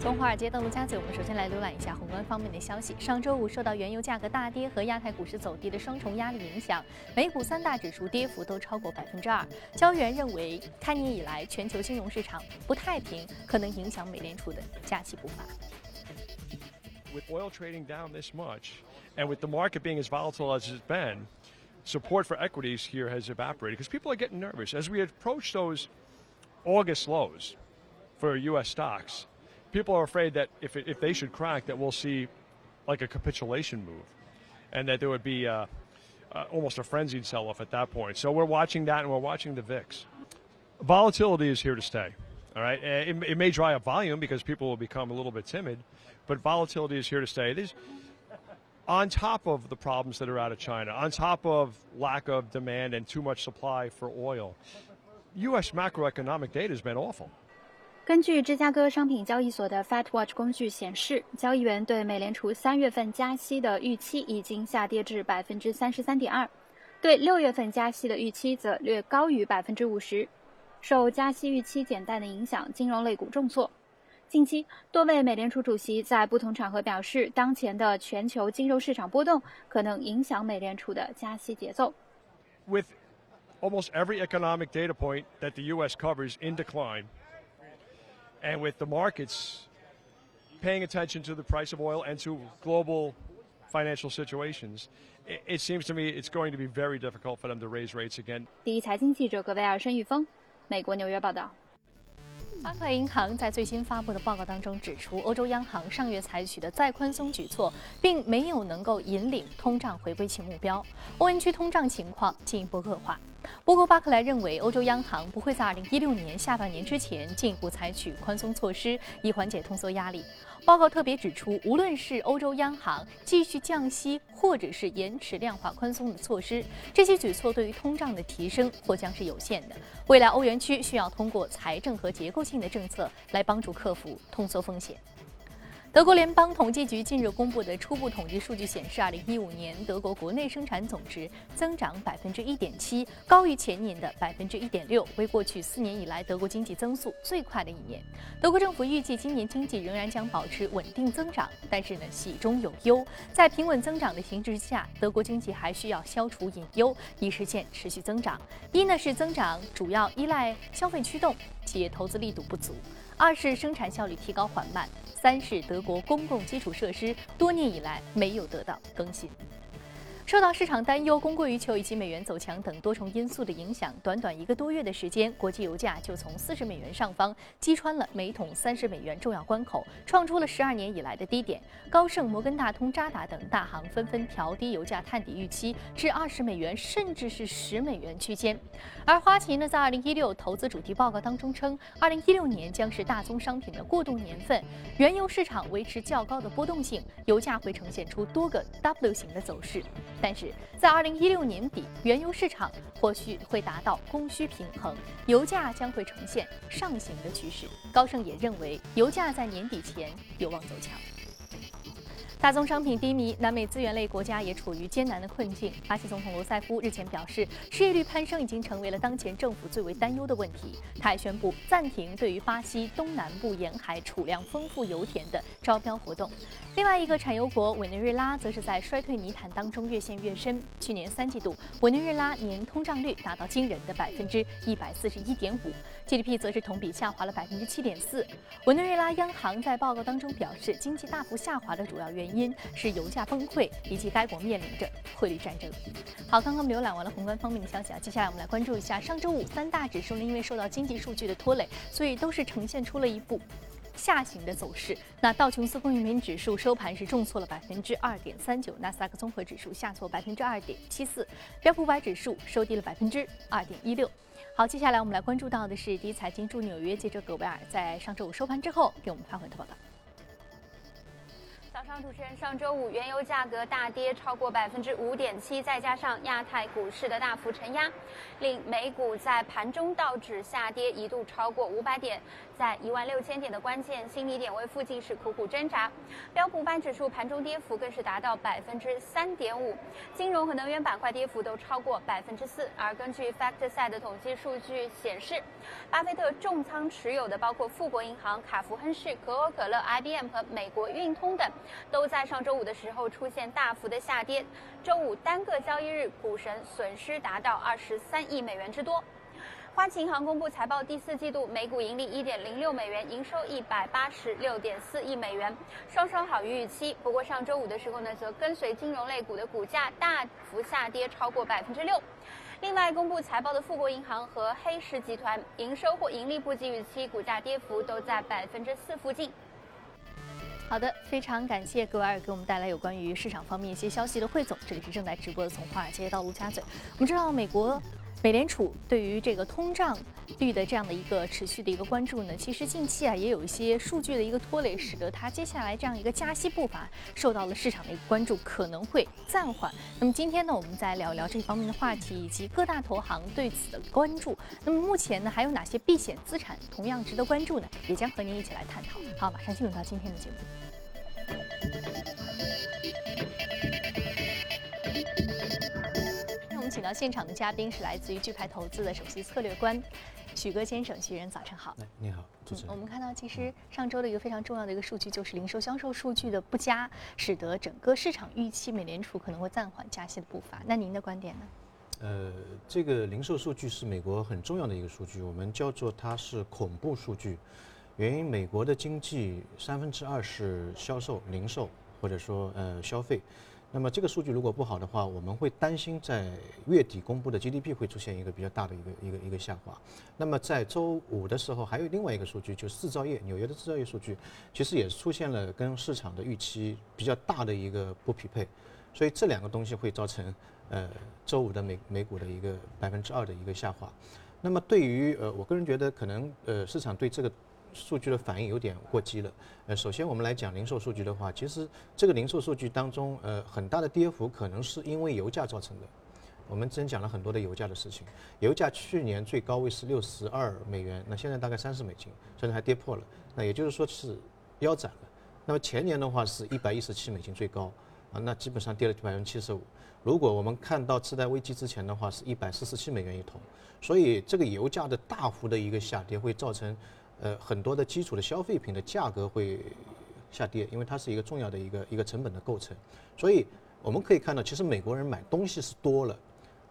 从华尔街登陆加嘴，我们首先来浏览一下宏观方面的消息。上周五，受到原油价格大跌和亚太股市走低的双重压力影响，美股三大指数跌幅都超过百分之二。交易员认为，开年以来全球金融市场不太平，可能影响美联储的加息步伐。With oil trading down this much, and with the market being as volatile as it's been, support for equities here has evaporated because people are getting nervous as we approach those August lows for U.S. stocks. people are afraid that if, if they should crack, that we'll see like a capitulation move, and that there would be uh, uh, almost a frenzied sell-off at that point. So we're watching that, and we're watching the VIX. Volatility is here to stay. All right, it, it may dry up volume because people will become a little bit timid, but volatility is here to stay. It is on top of the problems that are out of China, on top of lack of demand and too much supply for oil. U.S. macroeconomic data has been awful. 根据芝加哥商品交易所的 Fat Watch 工具显示，交易员对美联储三月份加息的预期已经下跌至百分之三十三点二，对六月份加息的预期则略高于百分之五十。受加息预期减淡的影响，金融类股重挫。近期，多位美联储主席在不同场合表示，当前的全球金融市场波动可能影响美联储的加息节奏。With almost every economic data point that the U.S. covers in decline. and with the markets paying attention to the price of oil and to global financial situations, it, it seems to me it's going to be very difficult for them to raise rates again. 第一财经记者葛维尔、申玉峰，美国纽约报道。巴克莱银行在最新发布的报告当中指出，欧洲央行上月采取的再宽松举措，并没有能够引领通胀回归其目标，欧元区通胀情况进一步恶化。 不过，巴克莱认为，欧洲央行不会在2016年下半年之前进一步采取宽松措施，以缓解通缩压力。报告特别指出，无论是欧洲央行继续降息，或者是延迟量化宽松的措施，这些举措对于通胀的提升或将是有限的。未来，欧元区需要通过财政和结构性的政策来帮助克服通缩风险。德国联邦统计局近日公布的初步统计数据显示，2015年德国国内生产总值增长百分之一点七，高于前年的百分之一点六，为过去四年以来德国经济增速最快的一年。德国政府预计今年经济仍然将保持稳定增长，但是呢，喜中有忧，在平稳增长的形势下，德国经济还需要消除隐忧，以实现持续增长。一呢是增长主要依赖消费驱动，企业投资力度不足。二是生产效率提高缓慢，三是德国公共基础设施多年以来没有得到更新。受到市场担忧、供过于求以及美元走强等多重因素的影响，短短一个多月的时间，国际油价就从四十美元上方击穿了每桶三十美元重要关口，创出了十二年以来的低点。高盛、摩根大通、渣打等大行纷纷调低油价探底预期至二十美元，甚至是十美元区间。而花旗呢，在二零一六投资主题报告当中称，二零一六年将是大宗商品的过渡年份，原油市场维持较高的波动性，油价会呈现出多个 W 型的走势。但是在二零一六年底，原油市场或许会达到供需平衡，油价将会呈现上行的趋势。高盛也认为，油价在年底前有望走强。大宗商品低迷，南美资源类国家也处于艰难的困境。巴西总统罗塞夫日前表示，失业率攀升已经成为了当前政府最为担忧的问题。他还宣布暂停对于巴西东南部沿海储量丰富油田的招标活动。另外一个产油国委内瑞拉则是在衰退泥潭当中越陷越深。去年三季度，委内瑞拉年通胀率达到惊人的百分之一百四十一点五，GDP 则是同比下滑了百分之七点四。委内瑞拉央行在报告当中表示，经济大幅下滑的主要原因。是油价崩溃，以及该国面临着汇率战争。好，刚刚浏览完了宏观方面的消息啊，接下来我们来关注一下上周五三大指数呢，因为受到经济数据的拖累，所以都是呈现出了一步下行的走势。那道琼斯工业平指数收盘是重挫了百分之二点三九，纳斯达克综合指数下挫百分之二点七四，标普五百指数收低了百分之二点一六。好，接下来我们来关注到的是第一财经驻纽约记者葛维尔在上周五收盘之后给我们发回的报道。上主持人，上周五原油价格大跌超过百分之五点七，再加上亚太股市的大幅承压，令美股在盘中道指下跌一度超过五百点，在一万六千点的关键心理点位附近是苦苦挣扎。标普五百指数盘中跌幅更是达到百分之三点五，金融和能源板块跌幅都超过百分之四。而根据 FactSet 的统计数据显示，巴菲特重仓持有的包括富国银行、卡福亨氏、可口可乐、IBM 和美国运通等。都在上周五的时候出现大幅的下跌，周五单个交易日股神损失达到二十三亿美元之多。花旗银行公布财报，第四季度每股盈利一点零六美元，营收一百八十六点四亿美元，双双好于预期。不过上周五的时候呢，则跟随金融类股的股价大幅下跌超过百分之六。另外，公布财报的富国银行和黑石集团营收或盈利不及预期，股价跌幅都在百分之四附近。好的，非常感谢格瓦尔给我们带来有关于市场方面一些消息的汇总。这里是正在直播的从华尔街到陆家嘴。我们知道美国。美联储对于这个通胀率的这样的一个持续的一个关注呢，其实近期啊也有一些数据的一个拖累，使得它接下来这样一个加息步伐受到了市场的一个关注，可能会暂缓。那么今天呢，我们再聊一聊这方面的话题，以及各大投行对此的关注。那么目前呢，还有哪些避险资产同样值得关注呢？也将和您一起来探讨。好，马上进入到今天的节目。到现场的嘉宾是来自于巨牌投资的首席策略官许戈先生，许人早晨好。你好，主持人。我们看到，其实上周的一个非常重要的一个数据就是零售销售数据的不佳，使得整个市场预期美联储可能会暂缓加息的步伐。那您的观点呢？呃，这个零售数据是美国很重要的一个数据，我们叫做它是恐怖数据。原因美国的经济三分之二是销售、零售或者说呃消费。那么这个数据如果不好的话，我们会担心在月底公布的 GDP 会出现一个比较大的一个一个一个下滑。那么在周五的时候，还有另外一个数据，就是制造业，纽约的制造业数据，其实也出现了跟市场的预期比较大的一个不匹配。所以这两个东西会造成呃周五的美美股的一个百分之二的一个下滑。那么对于呃我个人觉得可能呃市场对这个。数据的反应有点过激了。呃，首先我们来讲零售数据的话，其实这个零售数据当中，呃，很大的跌幅可能是因为油价造成的。我们之前讲了很多的油价的事情，油价去年最高位是六十二美元，那现在大概三十美金，甚至还跌破了。那也就是说是腰斩了。那么前年的话是一百一十七美金最高，啊，那基本上跌了百分之七十五。如果我们看到次贷危机之前的话是一百四十七美元一桶，所以这个油价的大幅的一个下跌会造成。呃，很多的基础的消费品的价格会下跌，因为它是一个重要的一个一个成本的构成。所以我们可以看到，其实美国人买东西是多了，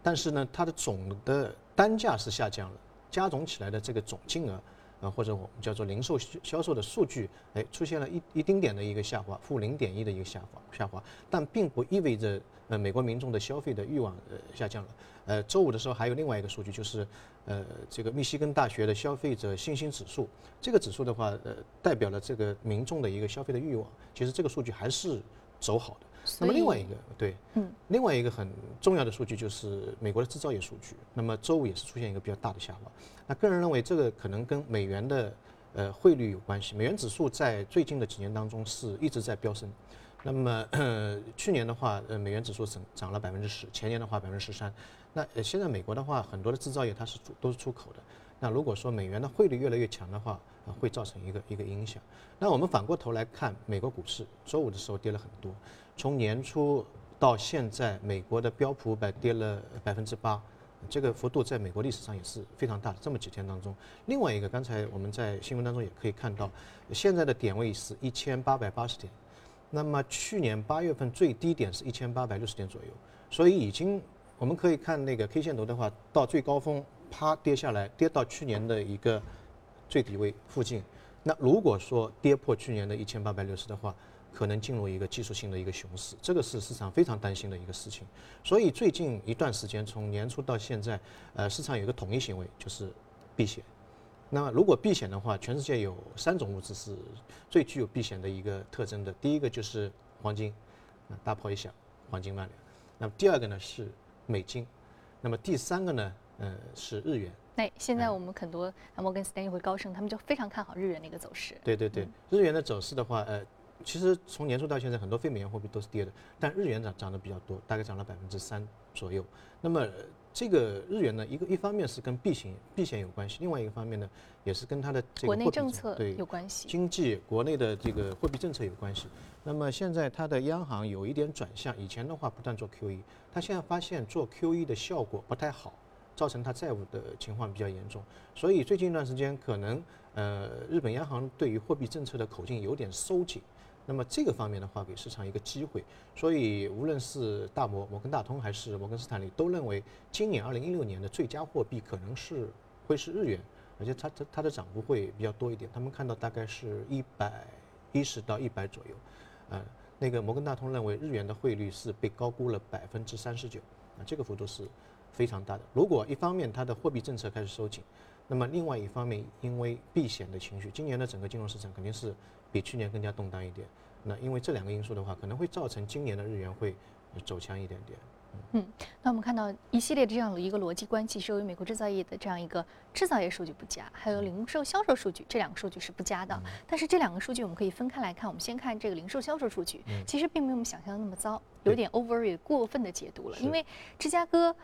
但是呢，它的总的单价是下降了，加总起来的这个总金额，啊，或者我们叫做零售销售的数据，哎，出现了一一丁点的一个下滑，负零点一的一个下滑下滑，但并不意味着呃美国民众的消费的欲望呃下降了。呃，周五的时候还有另外一个数据，就是呃，这个密西根大学的消费者信心指数，这个指数的话，呃，代表了这个民众的一个消费的欲望。其实这个数据还是走好的。那么另外一个，对，嗯，另外一个很重要的数据就是美国的制造业数据。那么周五也是出现一个比较大的下滑。那个人认为这个可能跟美元的呃汇率有关系。美元指数在最近的几年当中是一直在飙升。那么去年的话，呃，美元指数涨涨了百分之十，前年的话百分之十三。那呃，现在美国的话，很多的制造业它是主都是出口的。那如果说美元的汇率越来越强的话，会造成一个一个影响。那我们反过头来看美国股市，周五的时候跌了很多。从年初到现在，美国的标普五百跌了百分之八，这个幅度在美国历史上也是非常大的。这么几天当中，另外一个，刚才我们在新闻当中也可以看到，现在的点位是一千八百八十点，那么去年八月份最低点是一千八百六十点左右，所以已经。我们可以看那个 K 线图的话，到最高峰啪跌下来，跌到去年的一个最低位附近。那如果说跌破去年的一千八百六十的话，可能进入一个技术性的一个熊市，这个是市场非常担心的一个事情。所以最近一段时间，从年初到现在，呃，市场有一个统一行为，就是避险。那么如果避险的话，全世界有三种物质是最具有避险的一个特征的。第一个就是黄金，那大炮一响，黄金万两。那么第二个呢是。美金，那么第三个呢？呃，是日元。那现在我们很多摩根斯丹利会高盛，他们就非常看好日元的一个走势。对对对，日元的走势的话，呃，其实从年初到现在，很多非美元货币都是跌的，但日元涨涨得比较多，大概涨了百分之三左右。那么这个日元呢，一个一方面是跟避险避险有关系，另外一个方面呢，也是跟它的这个国内政策对有关系。经济国内的这个货币政策有关系。那么现在它的央行有一点转向，以前的话不断做 QE，它现在发现做 QE 的效果不太好，造成它债务的情况比较严重。所以最近一段时间可能呃日本央行对于货币政策的口径有点收紧。那么这个方面的话，给市场一个机会。所以无论是大摩、摩根大通还是摩根斯坦利，都认为今年二零一六年的最佳货币可能是会是日元，而且它它它的涨幅会比较多一点。他们看到大概是一百一十到一百左右。呃，那个摩根大通认为日元的汇率是被高估了百分之三十九，啊，这个幅度是非常大的。如果一方面它的货币政策开始收紧，那么另外一方面因为避险的情绪，今年的整个金融市场肯定是比去年更加动荡一点。那因为这两个因素的话，可能会造成今年的日元会走强一点点。嗯，那我们看到一系列的这样的一个逻辑关系，是由于美国制造业的这样一个制造业数据不佳，还有零售销售数据这两个数据是不佳的。但是这两个数据我们可以分开来看，我们先看这个零售销售数据，其实并没有我们想象的那么糟，有点 over 过分的解读了，因为芝加哥。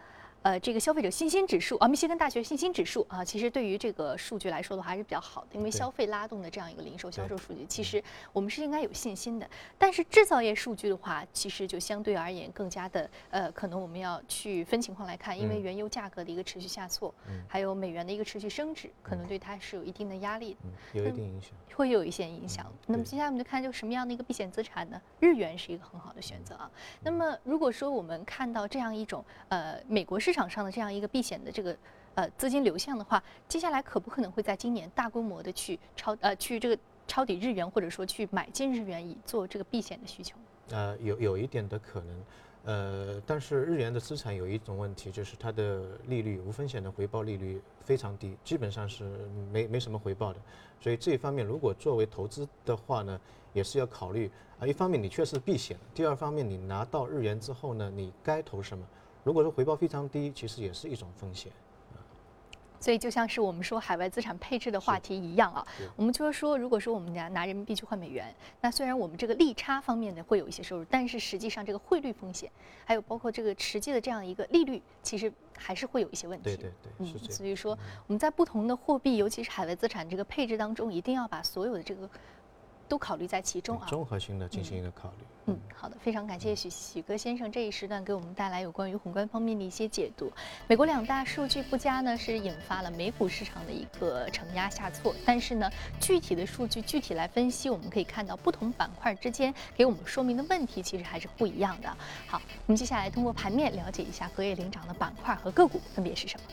呃，这个消费者信心指数啊，密歇根大学信心指数啊，其实对于这个数据来说的话还是比较好的，因为消费拉动的这样一个零售销售数据，其实我们是应该有信心的。但是制造业数据的话，其实就相对而言更加的呃，可能我们要去分情况来看，因为原油价格的一个持续下挫，还有美元的一个持续升值，可能对它是有一定的压力，有一定影响，会有一些影响。那么接下来我们就看就什么样的一个避险资产呢？日元是一个很好的选择啊。那么如果说我们看到这样一种呃美国市场上的这样一个避险的这个呃资金流向的话，接下来可不可能会在今年大规模的去抄呃去这个抄底日元，或者说去买进日元以做这个避险的需求？呃，有有一点的可能，呃，但是日元的资产有一种问题，就是它的利率无风险的回报利率非常低，基本上是没没什么回报的。所以这一方面如果作为投资的话呢，也是要考虑啊。一方面你确实避险，第二方面你拿到日元之后呢，你该投什么？如果说回报非常低，其实也是一种风险。所以就像是我们说海外资产配置的话题一样啊，我们就是说，如果说我们拿拿人民币去换美元，那虽然我们这个利差方面呢会有一些收入，但是实际上这个汇率风险，还有包括这个实际的这样一个利率，其实还是会有一些问题。对对对，嗯，所以说我们在不同的货币，尤其是海外资产这个配置当中，一定要把所有的这个。都考虑在其中啊，综合性的进行一个考虑。嗯，好的，非常感谢许许哥先生这一时段给我们带来有关于宏观方面的一些解读。美国两大数据不佳呢，是引发了美股市场的一个承压下挫。但是呢，具体的数据具体来分析，我们可以看到不同板块之间给我们说明的问题其实还是不一样的。好，我们接下来通过盘面了解一下隔夜领涨的板块和个股分别是什么。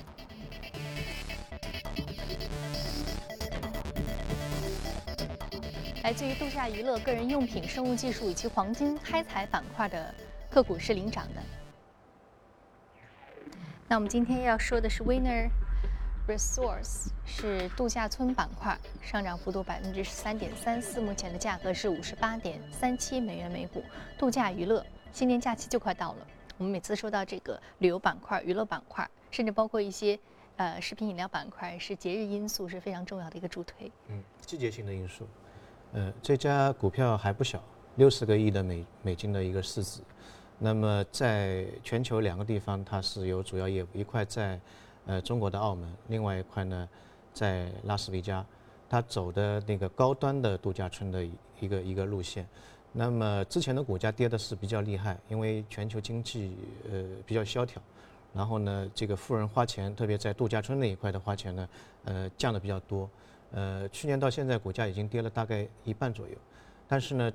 来自于度假娱乐、个人用品、生物技术以及黄金开采板块的个股是领涨的。那我们今天要说的是 Winner Resource，是度假村板块，上涨幅度百分之十三点三四，目前的价格是五十八点三七美元每股。度假娱乐，新年假期就快到了，我们每次说到这个旅游板块、娱乐板块，甚至包括一些呃食品饮料板块，是节日因素是非常重要的一个助推。嗯，季节性的因素。呃，这家股票还不小，六十个亿的美美金的一个市值。那么在全球两个地方，它是有主要业务，一块在呃中国的澳门，另外一块呢在拉斯维加。它走的那个高端的度假村的一个一个路线。那么之前的股价跌的是比较厉害，因为全球经济呃比较萧条，然后呢这个富人花钱，特别在度假村那一块的花钱呢，呃降的比较多。呃，去年到现在股价已经跌了大概一半左右，但是呢，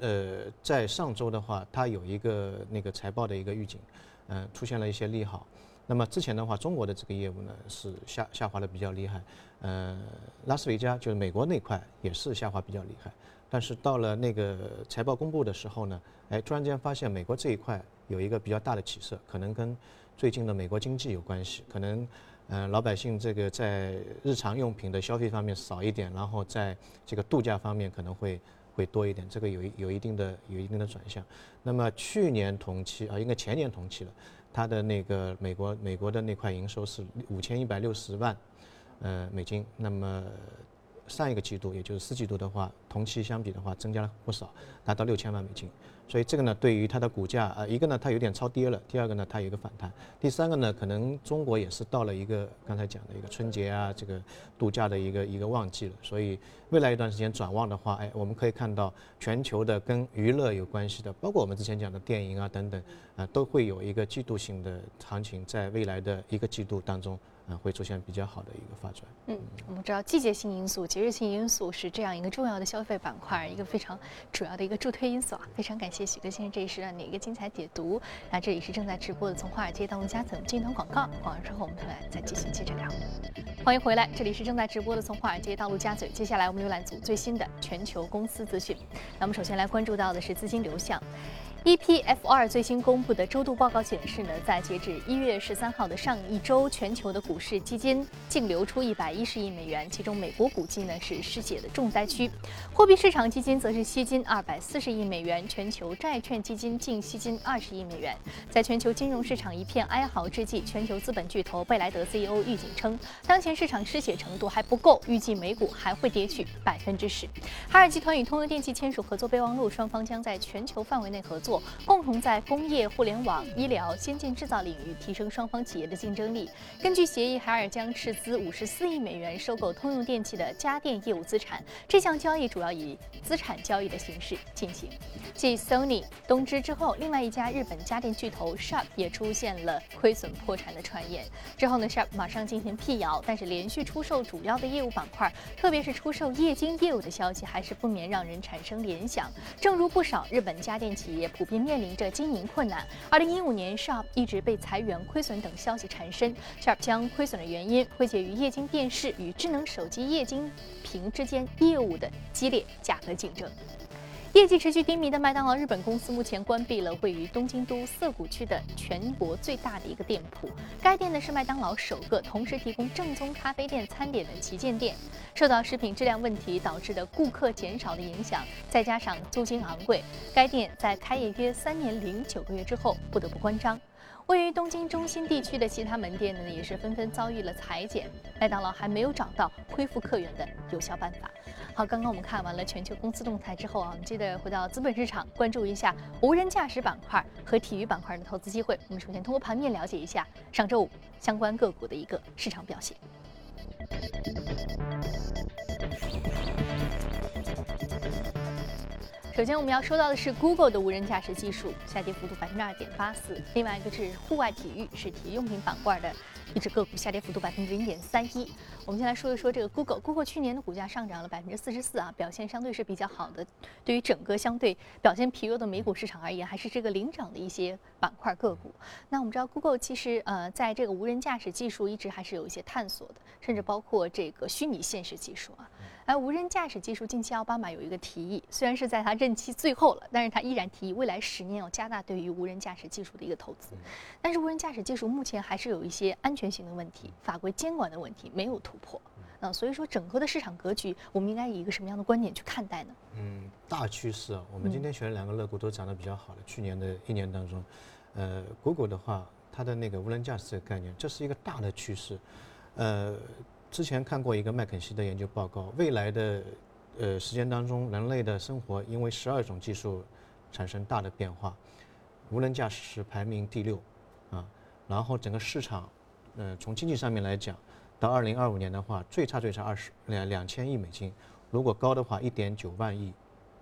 呃，在上周的话，它有一个那个财报的一个预警，嗯，出现了一些利好。那么之前的话，中国的这个业务呢是下下滑的比较厉害，呃，拉斯维加就是美国那块也是下滑比较厉害。但是到了那个财报公布的时候呢，哎，突然间发现美国这一块有一个比较大的起色，可能跟最近的美国经济有关系，可能。嗯，老百姓这个在日常用品的消费方面少一点，然后在这个度假方面可能会会多一点，这个有有一定的有一定的转向。那么去年同期啊，应该前年同期了，它的那个美国美国的那块营收是五千一百六十万，呃美金。那么上一个季度，也就是四季度的话，同期相比的话，增加了不少，达到六千万美金。所以这个呢，对于它的股价啊，一个呢它有点超跌了，第二个呢它有一个反弹，第三个呢可能中国也是到了一个刚才讲的一个春节啊，这个度假的一个一个旺季了。所以未来一段时间转旺的话，哎，我们可以看到全球的跟娱乐有关系的，包括我们之前讲的电影啊等等啊，都会有一个季度性的行情，在未来的一个季度当中。会出现比较好的一个发展。嗯，我们知道季节性因素、节日性因素是这样一个重要的消费板块，一个非常主要的一个助推因素啊。非常感谢许哥先生这一时段的一个精彩解读。那这里是正在直播的，从华尔街到陆家嘴，进一段广告，广告之后我们回来再继续接着聊。欢迎回来，这里是正在直播的，从华尔街到陆家嘴。接下来我们浏览组最新的全球公司资讯。那我们首先来关注到的是资金流向。EPFR 最新公布的周度报告显示呢，在截止一月十三号的上一周，全球的股市基金净流出一百一十亿美元，其中美国股基呢是失血的重灾区，货币市场基金则是吸金二百四十亿美元，全球债券基金净吸金二十亿美元。在全球金融市场一片哀嚎之际，全球资本巨头贝莱德 CEO 预警称，当前市场失血程度还不够，预计美股还会跌去百分之十。海尔集团与通用电气签署合作备忘录，双方将在全球范围内合作。共同在工业、互联网、医疗、先进制造领域提升双方企业的竞争力。根据协议，海尔将斥资五十四亿美元收购通用电气的家电业务资产。这项交易主要以资产交易的形式进行。继 Sony、东芝之后，另外一家日本家电巨头 Sharp 也出现了亏损破产的传言。之后呢，Sharp 马上进行辟谣，但是连续出售主要的业务板块，特别是出售液晶业务的消息，还是不免让人产生联想。正如不少日本家电企业。普遍面临着经营困难。二零一五年，Sharp 一直被裁员、亏损等消息缠身。Sharp 将亏损的原因归结于液晶电视与智能手机液晶屏之间业务的激烈价格竞争。业绩持续低迷的麦当劳日本公司目前关闭了位于东京都涩谷区的全国最大的一个店铺。该店呢是麦当劳首个同时提供正宗咖啡店餐点的旗舰店。受到食品质量问题导致的顾客减少的影响，再加上租金昂贵，该店在开业约三年零九个月之后不得不关张。位于东京中心地区的其他门店呢，也是纷纷遭遇了裁减。麦当劳还没有找到恢复客源的有效办法。好，刚刚我们看完了全球公司动态之后啊，我们接着回到资本市场，关注一下无人驾驶板块和体育板块的投资机会。我们首先通过盘面了解一下上周五相关个股的一个市场表现。首先，我们要说到的是 Google 的无人驾驶技术下跌幅度百分之二点八四。另外一个是户外体育，是体育用品板块的一只个股下跌幅度百分之零点三一。我们先来说一说这个 Google。Google 去年的股价上涨了百分之四十四啊，表现相对是比较好的。对于整个相对表现疲弱的美股市场而言，还是这个领涨的一些板块个股。那我们知道 Google 其实呃在这个无人驾驶技术一直还是有一些探索的，甚至包括这个虚拟现实技术啊。而无人驾驶技术，近期奥巴马有一个提议，虽然是在他任期最后了，但是他依然提议未来十年要加大对于无人驾驶技术的一个投资。但是无人驾驶技术目前还是有一些安全性的问题、法规监管的问题没有突破。那所以说整个的市场格局，我们应该以一个什么样的观点去看待呢？嗯，大趋势啊，我们今天选了两个乐股都涨得比较好的。去年的一年当中，呃，Google 的话，它的那个无人驾驶这个概念，这是一个大的趋势，呃。之前看过一个麦肯锡的研究报告，未来的呃时间当中，人类的生活因为十二种技术产生大的变化，无人驾驶是排名第六，啊，然后整个市场，呃从经济上面来讲，到二零二五年的话，最差最差二十两两千亿美金，如果高的话一点九万亿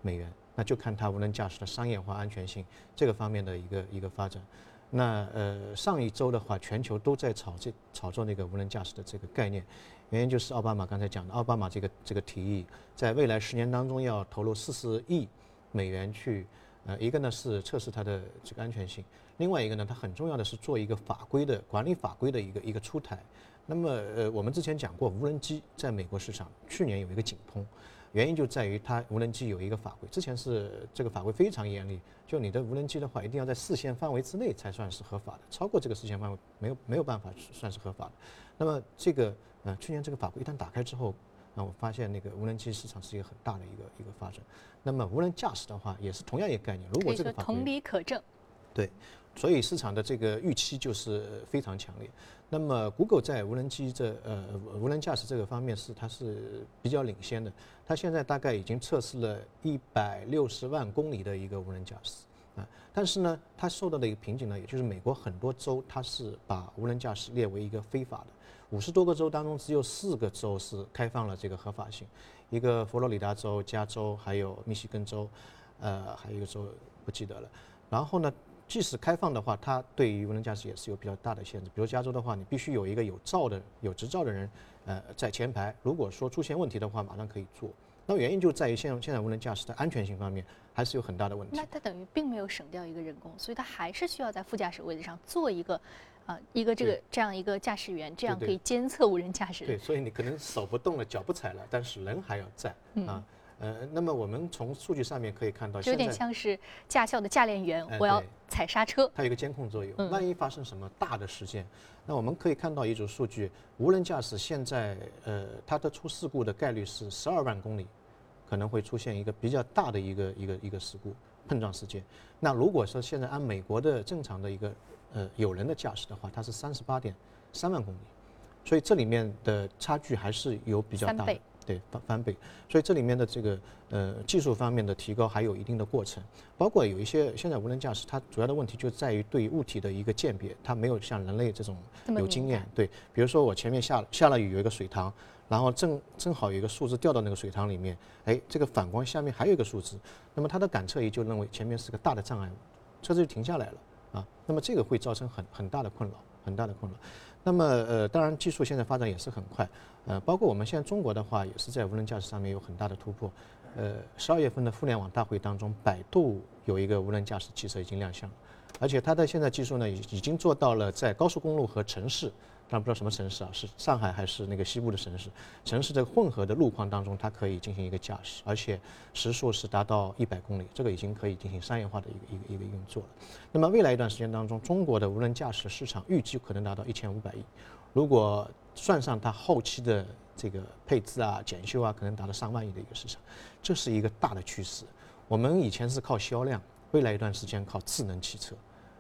美元，那就看它无人驾驶的商业化安全性这个方面的一个一个发展。那呃上一周的话，全球都在炒这炒作那个无人驾驶的这个概念。原因就是奥巴马刚才讲的，奥巴马这个这个提议，在未来十年当中要投入四十亿美元去，呃，一个呢是测试它的这个安全性，另外一个呢，它很重要的是做一个法规的管理法规的一个一个出台。那么，呃，我们之前讲过，无人机在美国市场去年有一个井喷，原因就在于它无人机有一个法规，之前是这个法规非常严厉，就你的无人机的话，一定要在视线范围之内才算是合法的，超过这个视线范围没有没有办法算是合法的。那么这个。呃，去年这个法规一旦打开之后，那我发现那个无人机市场是一个很大的一个一个发展。那么无人驾驶的话，也是同样一个概念。如果这个法同理可证。对，所以市场的这个预期就是非常强烈。那么，Google 在无人机这呃无人驾驶这个方面是它是比较领先的。它现在大概已经测试了一百六十万公里的一个无人驾驶啊。但是呢，它受到的一个瓶颈呢，也就是美国很多州它是把无人驾驶列为一个非法的。五十多个州当中，只有四个州是开放了这个合法性，一个佛罗里达州、加州，还有密西根州，呃，还有一个州不记得了。然后呢？即使开放的话，它对于无人驾驶也是有比较大的限制。比如加州的话，你必须有一个有照的、有执照的人，呃，在前排。如果说出现问题的话，马上可以做。那原因就在于现在现在无人驾驶的安全性方面还是有很大的问题。那它等于并没有省掉一个人工，所以它还是需要在副驾驶位置上做一个，啊，一个这个这样一个驾驶员，这样可以监测无人驾驶。对，所以你可能手不动了，脚不踩了，但是人还要在啊。呃，那么我们从数据上面可以看到，有点像是驾校的驾练员，我要踩刹车，它有一个监控作用。万一发生什么大的事件，那我们可以看到一组数据：无人驾驶现在，呃，它的出事故的概率是十二万公里，可能会出现一个比较大的一个一个一个事故碰撞事件。那如果说现在按美国的正常的一个呃有人的驾驶的话，它是三十八点三万公里，所以这里面的差距还是有比较大的。对翻翻倍，所以这里面的这个呃技术方面的提高还有一定的过程，包括有一些现在无人驾驶，它主要的问题就在于对物体的一个鉴别，它没有像人类这种有经验。对，比如说我前面下下了雨，有一个水塘，然后正正好有一个树枝掉到那个水塘里面，哎，这个反光下面还有一个树枝，那么它的感测仪就认为前面是个大的障碍物，车子就停下来了啊，那么这个会造成很很大的困扰，很大的困扰。那么呃，当然技术现在发展也是很快，呃，包括我们现在中国的话，也是在无人驾驶上面有很大的突破。呃，十二月份的互联网大会当中，百度有一个无人驾驶汽车已经亮相了，而且它的现在技术呢，已已经做到了在高速公路和城市。但不知道什么城市啊，是上海还是那个西部的城市？城市这个混合的路况当中，它可以进行一个驾驶，而且时速是达到一百公里，这个已经可以进行商业化的一个一个一个运作了。那么未来一段时间当中，中国的无人驾驶市场预计可能达到一千五百亿，如果算上它后期的这个配置啊、检修啊，可能达到上万亿的一个市场，这是一个大的趋势。我们以前是靠销量，未来一段时间靠智能汽车，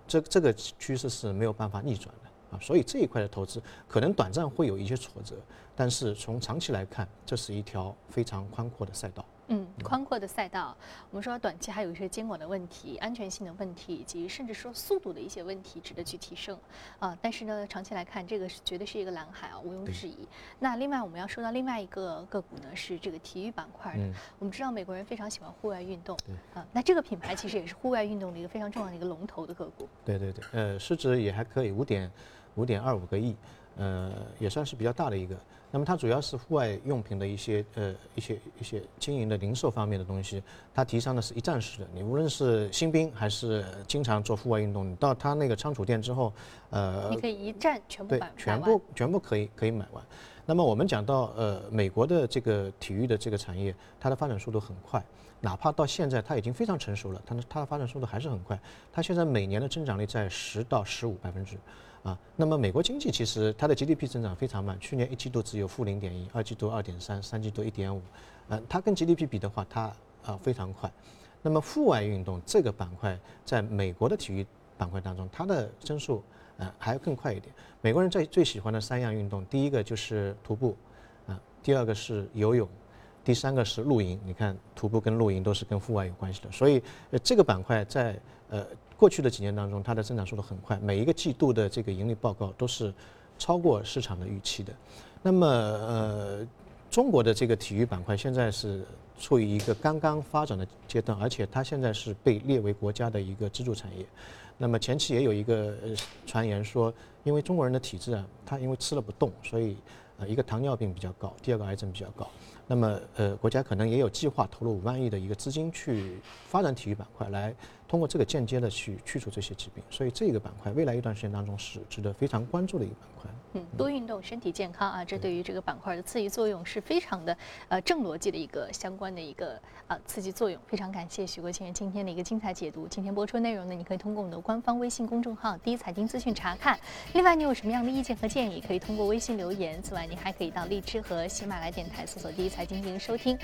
这这个趋势是没有办法逆转的。啊，所以这一块的投资可能短暂会有一些挫折，但是从长期来看，这是一条非常宽阔的赛道。嗯，宽阔的赛道，我们说短期还有一些监管的问题、安全性的问题，以及甚至说速度的一些问题值得去提升啊。但是呢，长期来看，这个是绝对是一个蓝海啊，毋庸置疑。那另外我们要说到另外一个个股呢，是这个体育板块的。我们知道美国人非常喜欢户外运动，啊，那这个品牌其实也是户外运动的一个非常重要的一个龙头的个股。对对对，呃，市值也还可以，五点。五点二五个亿，呃，也算是比较大的一个。那么它主要是户外用品的一些呃一些一些经营的零售方面的东西。它提倡的是一站式的，你无论是新兵还是经常做户外运动，你到它那个仓储店之后，呃，你可以一站全部买全部全部可以可以买完。那么我们讲到呃美国的这个体育的这个产业，它的发展速度很快，哪怕到现在它已经非常成熟了，它的它的发展速度还是很快。它现在每年的增长率在十到十五百分之。啊，那么美国经济其实它的 GDP 增长非常慢，去年一季度只有负零点一，二季度二点三，三季度一点五，呃，它跟 GDP 比的话，它啊非常快。那么户外运动这个板块在美国的体育板块当中，它的增速呃还要更快一点。美国人最最喜欢的三样运动，第一个就是徒步，啊，第二个是游泳，第三个是露营。你看徒步跟露营都是跟户外有关系的，所以呃这个板块在呃。过去的几年当中，它的增长速度很快，每一个季度的这个盈利报告都是超过市场的预期的。那么，呃，中国的这个体育板块现在是处于一个刚刚发展的阶段，而且它现在是被列为国家的一个支柱产业。那么前期也有一个传言说，因为中国人的体质啊，他因为吃了不动，所以呃，一个糖尿病比较高，第二个癌症比较高。那么，呃，国家可能也有计划投入五万亿的一个资金去发展体育板块，来通过这个间接的去去除这些疾病。所以，这个板块未来一段时间当中是值得非常关注的一个板块。嗯，多运动，身体健康啊，这对于这个板块的刺激作用是非常的呃正逻辑的一个相关的一个呃刺激作用。非常感谢许国庆今天的一个精彩解读。今天播出内容呢，你可以通过我们的官方微信公众号“第一财经资讯”查看。另外，你有什么样的意见和建议，可以通过微信留言。此外，你还可以到荔枝和喜马拉雅电台搜索“第一财经”进行收听。